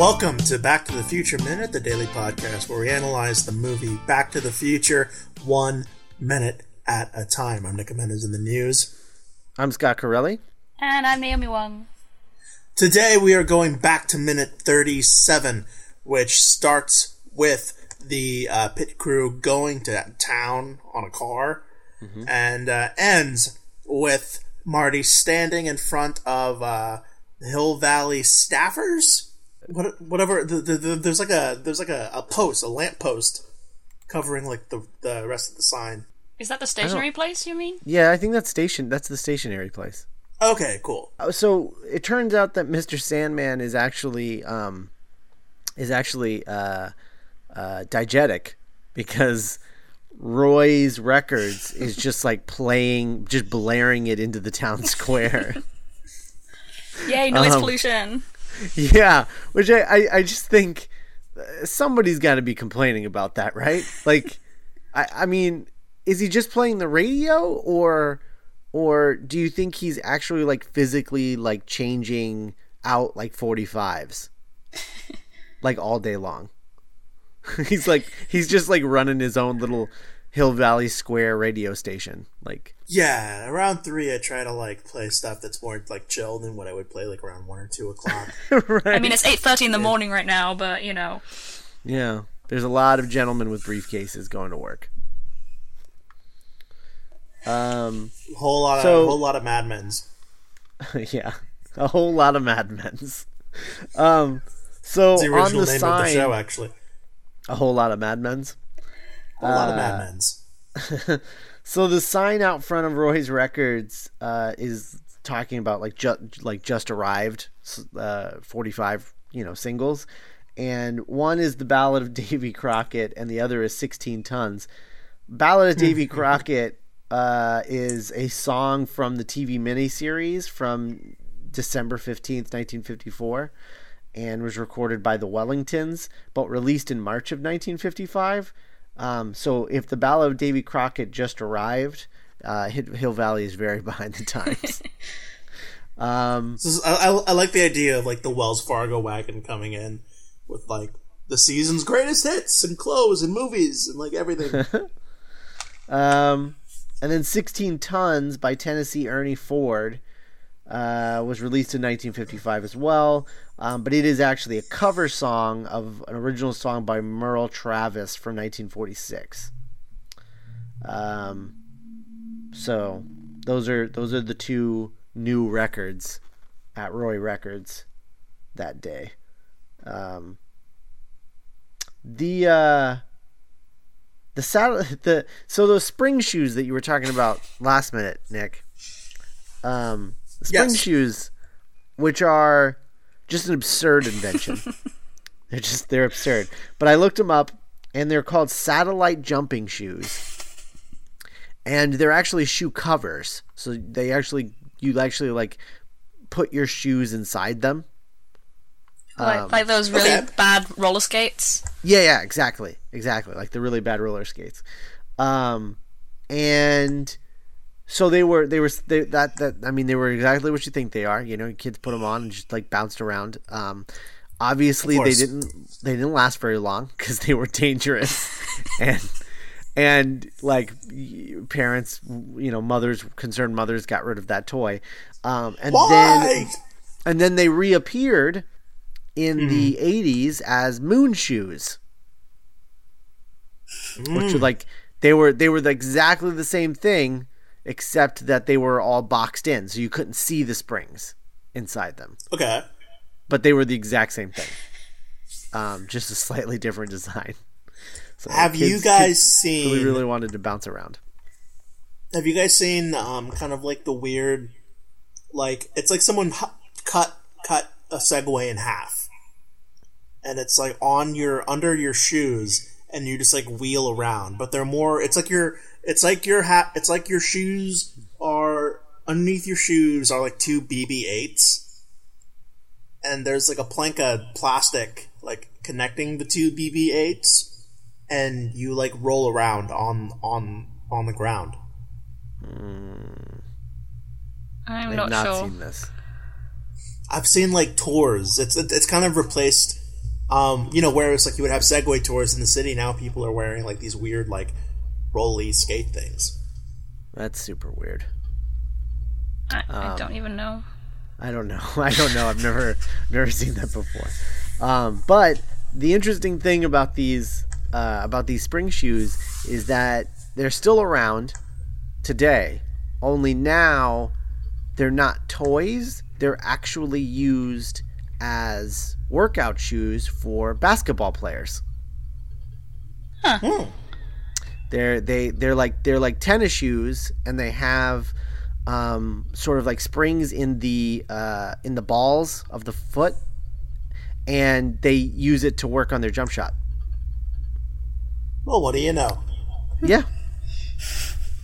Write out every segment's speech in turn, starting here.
Welcome to Back to the Future Minute, the daily podcast where we analyze the movie Back to the Future one minute at a time. I'm Nick Mendes in the news. I'm Scott Corelli. And I'm Naomi Wong. Today we are going back to minute 37, which starts with the uh, pit crew going to town on a car Mm-hmm. and uh, ends with Marty standing in front of uh, Hill Valley staffers. What, whatever. The, the, the, there's like a there's like a, a post, a lamp post, covering like the the rest of the sign. Is that the stationary place you mean? Yeah, I think that's station. That's the stationary place. Okay, cool. Uh, So it turns out that Mr. Sandman is actually um, is actually uh, uh, diegetic because Roy's Records is just like playing, just blaring it into the town square. Yay, noise Um, pollution. yeah, which I, I, I just think uh, somebody's got to be complaining about that, right? Like, I, I mean, is he just playing the radio, or, or do you think he's actually like physically like changing out like forty fives, like all day long? he's like he's just like running his own little Hill Valley Square radio station, like. Yeah, around three, I try to like play stuff that's more like chill than what I would play like around one or two o'clock. I mean, it's 8.30 in the morning right now, but, you know. Yeah, there's a lot of gentlemen with briefcases going to work. Um, whole lot of So- whole lot of madmen's. Yeah, a whole lot of madmen's. Um, so It's the on original the name sign, of the show, actually. a whole lot of Mad Men's. A lot of Uh, Mad Men's. So the sign out front of Roy's Records uh, is talking about like just like just arrived, uh, forty five you know singles, and one is the Ballad of Davy Crockett, and the other is sixteen tons. Ballad of Davy Crockett uh, is a song from the TV miniseries from December fifteenth, nineteen fifty four. And was recorded by the Wellingtons, but released in March of 1955. Um, so if the Ballad of Davy Crockett just arrived, uh, Hill Valley is very behind the times. um, I, I, I like the idea of like the Wells Fargo wagon coming in with like the season's greatest hits and clothes and movies and like everything. um, and then 16 Tons by Tennessee Ernie Ford uh, was released in 1955 as well. Um, but it is actually a cover song of an original song by Merle Travis from 1946. Um, so those are those are the two new records at Roy Records that day. Um, the uh, the saddle the so those spring shoes that you were talking about last minute, Nick. Um, spring Yes. shoes, which are just an absurd invention. they're just they're absurd. But I looked them up, and they're called satellite jumping shoes, and they're actually shoe covers. So they actually you actually like put your shoes inside them. Like, Um, like those really okay. bad roller skates. Yeah, yeah, exactly, exactly. Like the really bad roller skates, um, and so they were they were they, that that I mean they were exactly what you think they are. You know, kids put them on and just like bounced around. Um, obviously they didn't they didn't last very long because they were dangerous, and and like parents, you know, mothers concerned mothers got rid of that toy, um, and Why? then and then they reappeared in the 80s as moon shoes which were like they were they were exactly the same thing except that they were all boxed in so you couldn't see the springs inside them Okay. but they were the exact same thing um, just a slightly different design so Have you guys kids seen? really really wanted to bounce around Have you guys seen um kind of like the weird, like it's like someone hu- cut cut a Segway in half, and it's like on your under your shoes, and you just like wheel around. But they're more. It's like your. It's like your hat. It's like your shoes are underneath your shoes are like two BB-8s, and there's like a plank of plastic like connecting the two BB-8s, and you like roll around on on on the ground. I'm i've not, not sure. seen this I've seen like tours. It's it's kind of replaced Um, you know, whereas like you would have Segway tours in the city, now people are wearing like these weird like rolly skate things. That's super weird. I, Um, I don't even know. I don't know. I don't know. I've never never seen that before. Um, but the interesting thing about these uh, about these spring shoes is that they're still around today. Only now they're not toys. They're actually used as workout shoes for basketball players. Hmm. They're they they're like they're like tennis shoes, and they have um, sort of like springs in the uh, in the balls of the foot, and they use it to work on their jump shot. Well, what do you know? Yeah,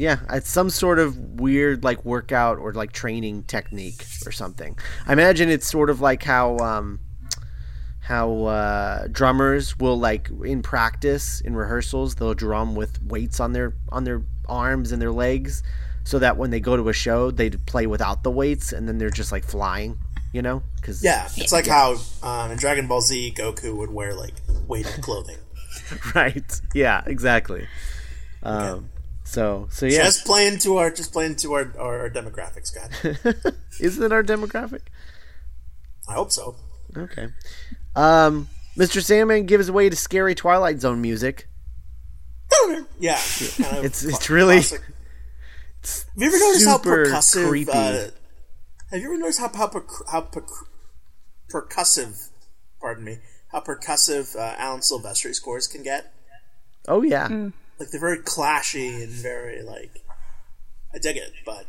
yeah, it's some sort of weird like workout or like training technique or something. I imagine it's sort of like how um, how uh, drummers will like in practice in rehearsals they'll drum with weights on their on their arms and their legs so that when they go to a show they play without the weights and then they're just like flying you know? Because Yeah, it's like how um, in Dragon Ball Z, Goku would wear like weighted clothing. right. Yeah exactly. Um, so so yeah. Just playing to our just playing to our, our, our demographics, God. isn't it our demographic? I hope so. Okay um mr sandman gives away to scary twilight zone music Yeah, kind of It's- cla- it's really- classic. Have you ever noticed how percussive? creepy. Uh, have you ever noticed how how, per, how per, percussive? Pardon me. How percussive uh, Alan Silvestri scores can get? oh yeah Like they're very clashy and very like. I dig it, but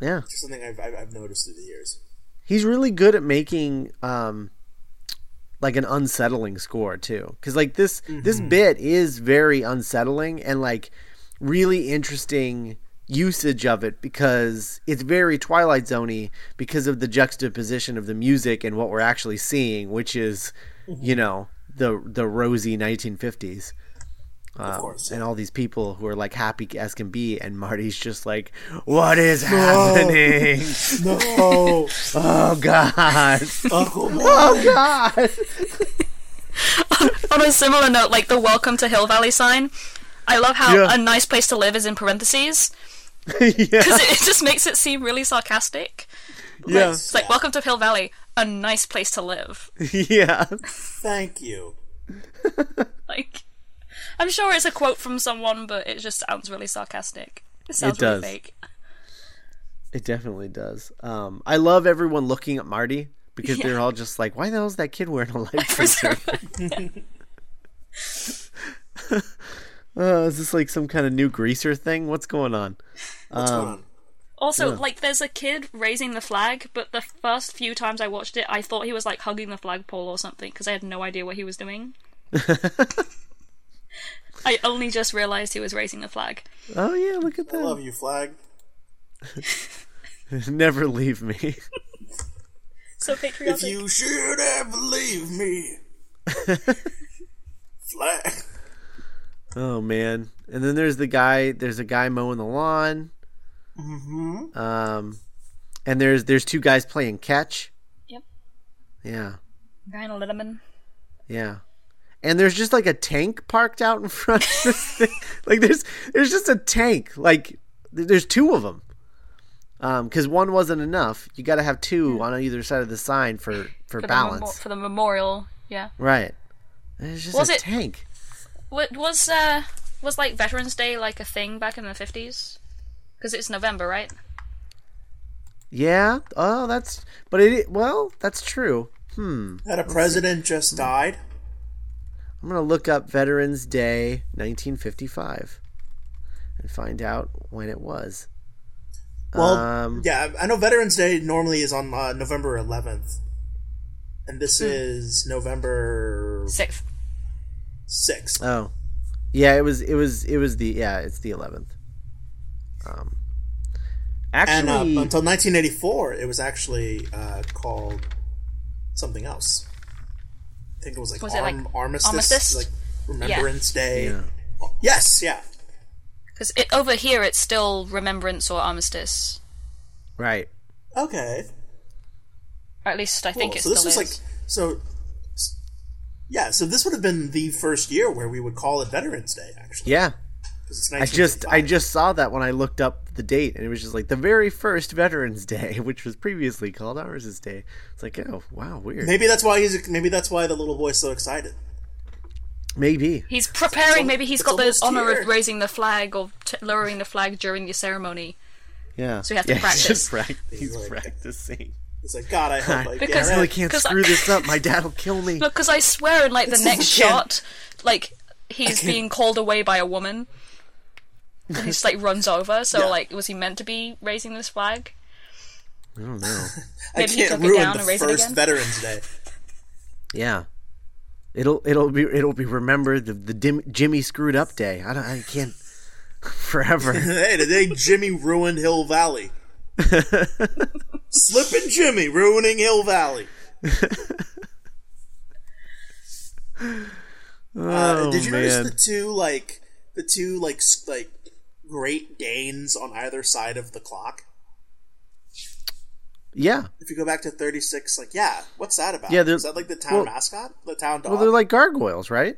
yeah it's just something I've, I've, I've noticed through the years. He's really good at making um like an unsettling score too. Because like this this bit is very unsettling and like really interesting usage of it because it's very twilight zoney because of the juxtaposition of the music and what we're actually seeing which is you know the the rosy 1950s Of um, course, and all these people who are like happy as can be and marty's just like what is happening? No, oh god. Uncle Matt. oh god. On a similar note, like the "Welcome to Hill Valley" sign, I love how Yeah. a nice place to live is in parentheses. Yeah. Because it, it just makes it seem really sarcastic. yeah. It's like "Welcome to Hill Valley," a nice place to live. yeah. Thank you. Like, I'm sure it's a quote from someone, but it just sounds really sarcastic. It sounds It really fake. It definitely does. Um, I love everyone looking at Marty because they're all just like, "Why the hell is that kid wearing a life preserver?" uh, is this like some kind of new greaser thing? What's going on? What's Um, going on? Also, like, there's a kid raising the flag, but the first few times I watched it, I thought he was like hugging the flagpole or something because I had no idea what he was doing. I only just realized he was raising the flag. Oh yeah, look at that. I love that! you, flag. Never leave me. So patriotic. If patriotic. you should ever leave me, flag. oh man! And then there's the guy. There's a guy mowing the lawn. Mm-hmm. Um, and there's there's two guys playing catch. Yep. Yeah. Ryan Letterman. Yeah. And there's just like a tank parked out in front of this thing. Like there's there's just a tank. Like there's two of them. Um, because one wasn't enough. You got to have two on either side of the sign for for, For the, balance. for the memorial, yeah. right. There's just Was a it- tank. What was uh was like Veterans Day like a thing back in the fifties? Because it's November, right? Yeah. Oh, that's. But it. Well, that's true. Hmm. That a president just died. I'm gonna look up Veterans Day 1955 and find out when it was. Well, Um, yeah, I know Veterans Day normally is on uh, November 11th, and this Hmm. is November Sixth. 6th. Oh, yeah. It was. It was. It was the. Yeah. It's the eleventh. Um. and uh, Actually, until 1984, it was actually uh, called something else. I think it was like, Was it, like, Armistice, Armistice? like Remembrance Day. Yeah. Yes, yeah. Because it, over here it's still Remembrance or Armistice. right. Okay. Or at least I think it's. So this still was is. like so. Yeah, so this would have been the first year where we would call it Veterans Day, actually. Yeah, 'cause it's I just I just saw that when I looked up the date, and it was just like the very first Veterans Day, which was previously called Ours Day. It's like, oh wow, weird. maybe that's why he's maybe that's why the little boy's so excited. Maybe. He's preparing. Maybe he's it's got the honor here. of raising the flag or t- lowering the flag during the ceremony. Yeah. So you have to yeah, practice. He's, just he's like- practicing. He's like, God, I hope I Because- get I really it. can't 'Cause I- screw this up. My dad'll kill me. Look, because I swear in like the It's next shot, like he's can't- being called away by a woman. And he just like runs over. So Yeah. like, was he meant to be raising this flag? I don't know. I maybe he can't took it ruin down the and raise it first again? Veterans Day. Yeah. It'll it'll be it'll be remembered the the dim, Jimmy screwed up day. I don't I can't forever. hey, today Jimmy ruined Hill Valley. Slipping Jimmy ruining Hill Valley. uh, Oh, did you notice the two like the two like like Great Danes on either side of the clock? Yeah. If you go back to thirty six, like yeah, what's that about? Yeah, is that like the town well- mascot, the town dog? Well, they're like gargoyles, right?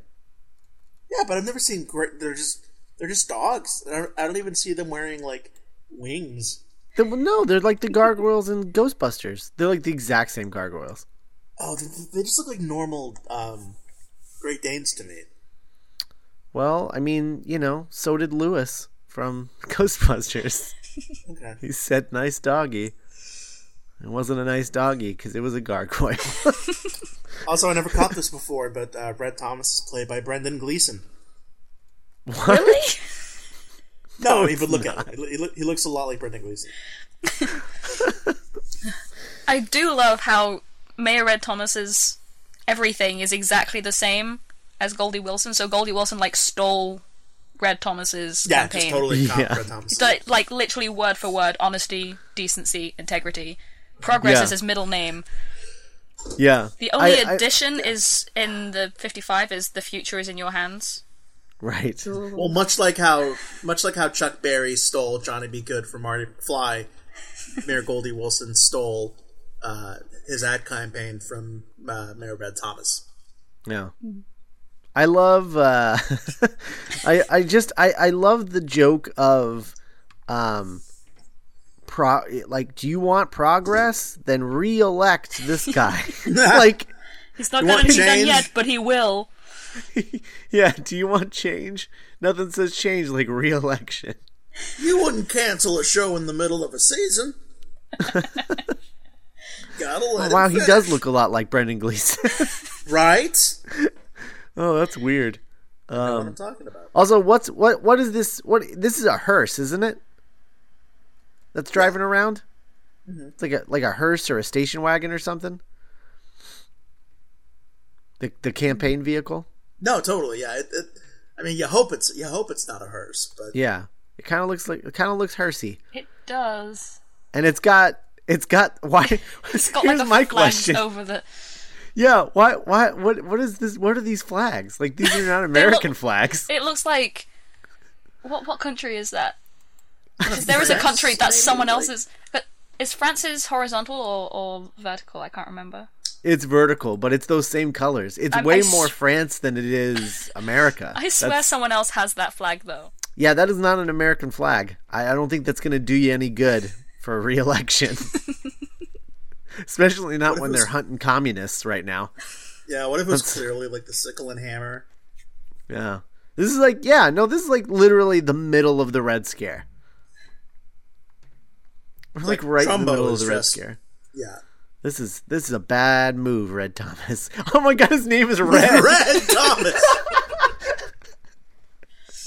yeah, but I've never seen great. They're just they're just dogs. I don't, I don't even see them wearing like wings. No, they're like the gargoyles in Ghostbusters. They're like the exact same gargoyles. Oh, they, they just look like normal um, Great Danes to me. Well, I mean, you know, so did Louis from Ghostbusters. Okay. He said, "Nice doggy." It wasn't a nice doggy because it was a gargoyle. Also, I never caught this before, but uh, Red Thomas is played by Brendan Gleeson. Really? No, No, he would look at him. He, look, he looks a lot like Brendan Gleeson. I do love how Mayor Red Thomas's everything is exactly the same as Goldie Wilson. So Goldie Wilson like stole Red Thomas's Yeah, campaign. just totally caught Yeah. Red Thomas. Like, like literally word for word, honesty, decency, integrity. Progress Yeah. is his middle name. yeah. The only I- I- addition is in the 55 is the future is in your hands. right. Well, much like how much like how Chuck Berry stole Johnny B. Goode from Marty Fly, Mayor Goldie Wilson stole uh, his ad campaign from uh, Mayor Red Thomas. Yeah. I love uh I I just I I love the joke of um pro like do you want progress? Then re-elect this guy. Like He's not You got want anything done yet, but he will. yeah do you want change? Nothing says change like re-election. You wouldn't cancel a show in the middle of a season. Gotta let Oh, wow him he does look a lot like Brendan Gleeson. Right. Oh that's weird I know what I'm talking about. also what's what what is this what this is a hearse isn't it that's driving around mm-hmm. it's like a like a hearse or a station wagon or something the the campaign vehicle No, totally. Yeah. It, it, I mean, you hope it's you hope it's not a hearse, but Yeah, it kind of looks like it kind of looks hearsey, It does. and it's got it's got why? It's got Here's like a my flag question. over the. Yeah, why why what what is this? What are these flags? Like these are not American flags. It looks like. What what country is that? 'Cause there is a country that's maybe, someone like- else's. But is France's horizontal or, or vertical? I can't remember. It's vertical, but it's those same colors. It's I'm- way I s- more France than it is America. I swear That's- someone else has that flag though. Yeah, that is not an American flag. I, I don't think that's going to do you any good for a re-election. Especially not when was- they're hunting communists right now. yeah. What if it was That's- clearly like the sickle and hammer? Yeah. This is like, yeah, no, this is like literally the middle of the Red Scare. We're like, Like, right in the middle of the Red just- Scare. Yeah. This is this is a bad move, Red Thomas. Oh my god, his name is Red. Red Thomas.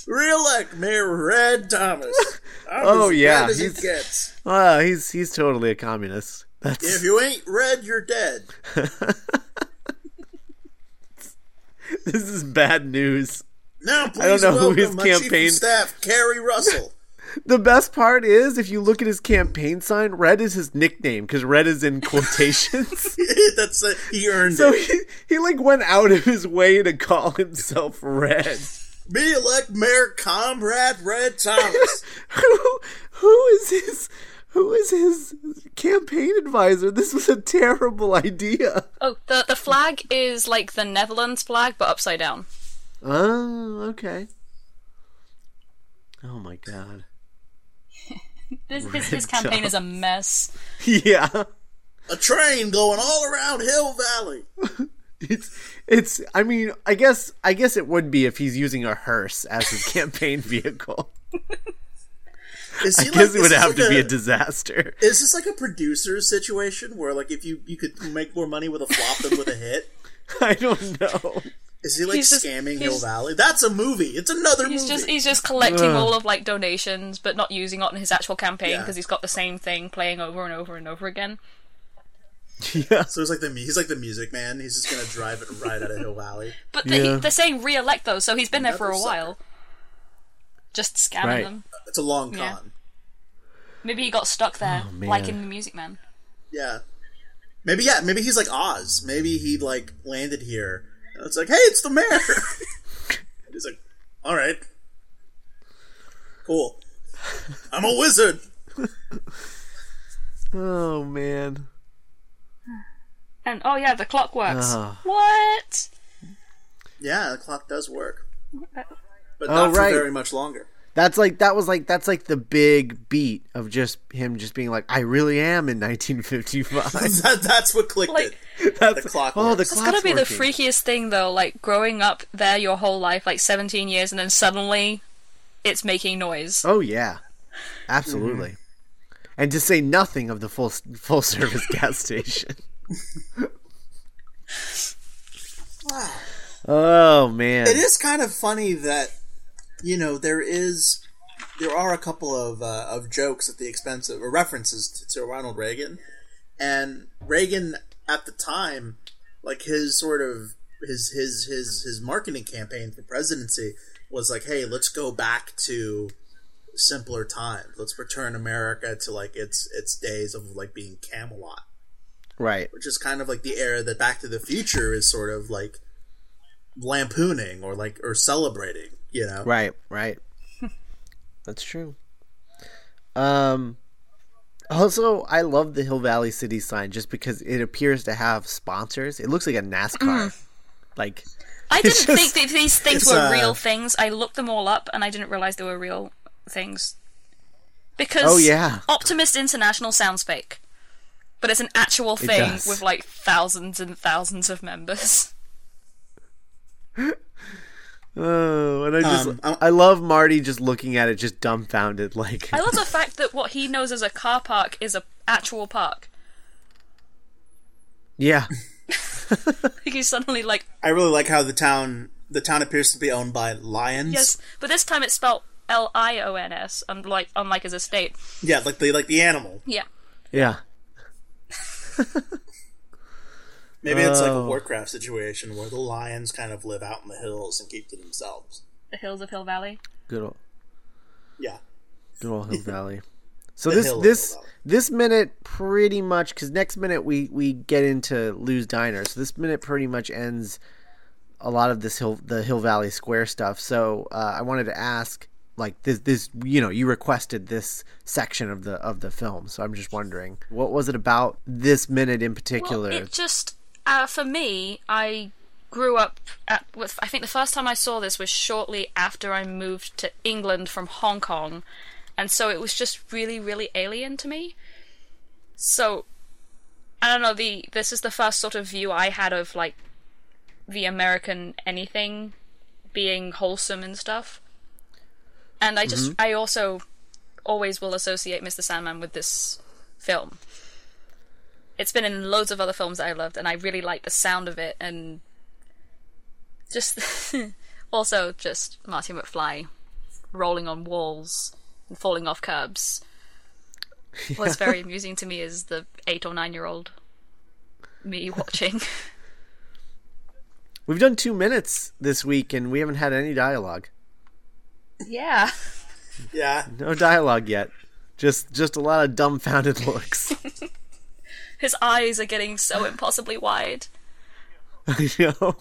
Re-elect Mayor Red Thomas. I'm Oh, yeah, red as it he's- gets. Ah, he's he's totally a communist. That's If you ain't red, you're dead. this is bad news. Now, please don't know who his campaign- staff, Carrie Russell. The best part is if you look at his campaign sign, Red is his nickname because Red is in quotations. That's it. He earned so it. he he like went out of his way to call himself Red. Be elect Mayor Comrade Red Thomas. who who is his who is his campaign advisor? This was a terrible idea. Oh, the the flag is like the Netherlands flag, but upside down. Oh, okay. Oh my god. This his, his campaign is a mess. Yeah. A train going all around Hill Valley. It's it's I mean, I guess I guess it would be if he's using a hearse as his campaign vehicle. Is I he guess like- it is would have like to be a disaster. Is this like a producer situation where like if you you could make more money with a flop than with a hit? I don't know. Is he like He's just- scamming Hill Valley? That's a movie. It's another He's movie. just he's just collecting Ugh. all of like donations, but not using it in his actual campaign Yeah. because he's got the same thing playing over and over and over again. Yeah. so he's like the he's like the music man. He's just gonna drive it right out of Hill Valley. But the, Yeah. they're saying re-elect those, so he's been there for a while. sucker. While. Just scamming Right. them. It's a long Yeah. con. Maybe he got stuck there, Oh, like in the Music Man. Yeah. Maybe yeah. Maybe he's like Oz. Maybe he like landed here. And it's like, hey, it's the mayor. And he's like, all right, cool. I'm a wizard. Oh man. And oh yeah, the clock works. Ah. What? Yeah, the clock does work, but Oh, not right. very much longer. That's like that was like that's like the big beat of just him just being like I really am in 1955. that, that's what clicked Like- it. That's The clock Oh, the works. It's clock's gotta be the freakiest thing though, like growing up there your whole life, like 17 years, and then suddenly it's making noise. Oh yeah, absolutely. Mm-hmm. And to say nothing of the full full service gas station. Oh man. It is kind of funny that you know there is there are a couple of uh, of jokes at the expense of or references to, to Ronald Reagan, and Reagan at the time, like his sort of his his his his marketing campaign for presidency was like, hey, let's go back to simpler times. Let's return America to like its its days of like being Camelot, Right. which is kind of like the era that Back to the Future is sort of like lampooning or like or celebrating. You know, Right, right. That's true. Um also I love the Hill Valley City sign just because it appears to have sponsors. It looks like a NASCAR. Like I didn't just- think that these things were uh, real things. I looked them all up, and I didn't realize they were real things. Because Oh, yeah. Optimist International sounds fake, but it's an actual thing with like thousands and thousands of members. Oh, and I just Um, I'm- love Marty just looking at it just dumbfounded like I love the fact that what he knows as a car park is a actual park. Yeah. He's suddenly like, I really like how the town the town appears to be owned by lions. yes, but this time it's spelled L I O N S, unlike unlike his estate. Yeah, like the like the animal. Yeah, Yeah. Maybe it's like a Oh. Warcraft situation where the lions kind of live out in the hills and keep to themselves. the hills of Hill Valley. Good old Yeah. good old Hill Valley. So The this this this minute pretty much because next minute we we get into Lou's Diner. So this minute pretty much ends a lot of this hill the Hill Valley Square stuff. So uh, I wanted to ask like this this you know you requested this section of the of the film. So I'm just wondering what was it about this minute in particular? Well, it just uh, for me, I grew up at. With, I think the first time I saw this was shortly after I moved to England from Hong Kong, and so it was just really, really alien to me. So I don't know. The this is the first sort of view I had of like the American anything being wholesome and stuff. And I just, I also always will associate Mr. Sandman with this film it's been in loads of other films that I loved, and I really like the sound of it, and just also just Marty McFly rolling on walls and falling off curbs was very amusing to me as the eight or nine year old me watching. We've done two minutes this week and we haven't had any dialogue. yeah, Yeah. No dialogue yet. Just just a lot of dumbfounded looks. His eyes are getting so impossibly wide. I know.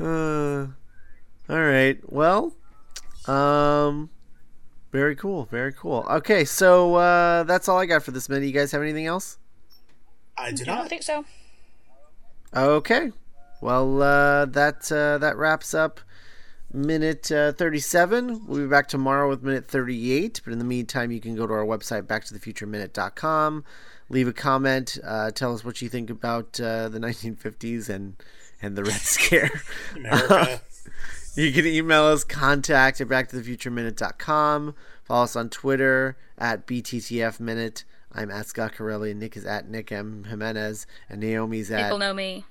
Uh, all right. Well, um, Very cool. Very cool. Okay, so uh, that's all I got for this minute. You guys have anything else? I do I don't not. think so. Okay. Well, uh, that uh, that wraps up minute uh, 37. We'll be back tomorrow with minute 38. But in the meantime, you can go to our website, back to the future backtothefutureminute.com, leave a comment, uh, tell us what you think about uh, the 1950s and and the Red Scare. America. You can email us contact at back to the future backtothefutureminute.com. Follow us on Twitter at BTTF Minute. I'm at Scott Corelli, and Nick is at Nick M. Jimenez, and Naomi's at People know me.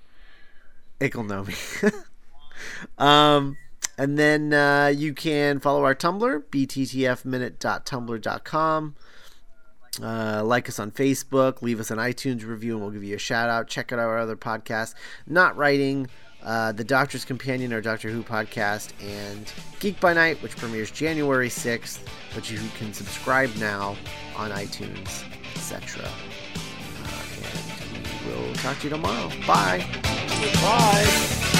Ickle know me. um, and then uh, you can follow our Tumblr, bttfminute.tumblr.com. Uh, like us on Facebook, leave us an iTunes review, and we'll give you a shout out. Check out our other podcasts, Not Writing, uh, The Doctor's Companion, our Doctor Who podcast, and Geek by Night, which premieres January 6th, but you can subscribe now on iTunes, etc. Uh, and we will talk to you tomorrow. Bye. Bye.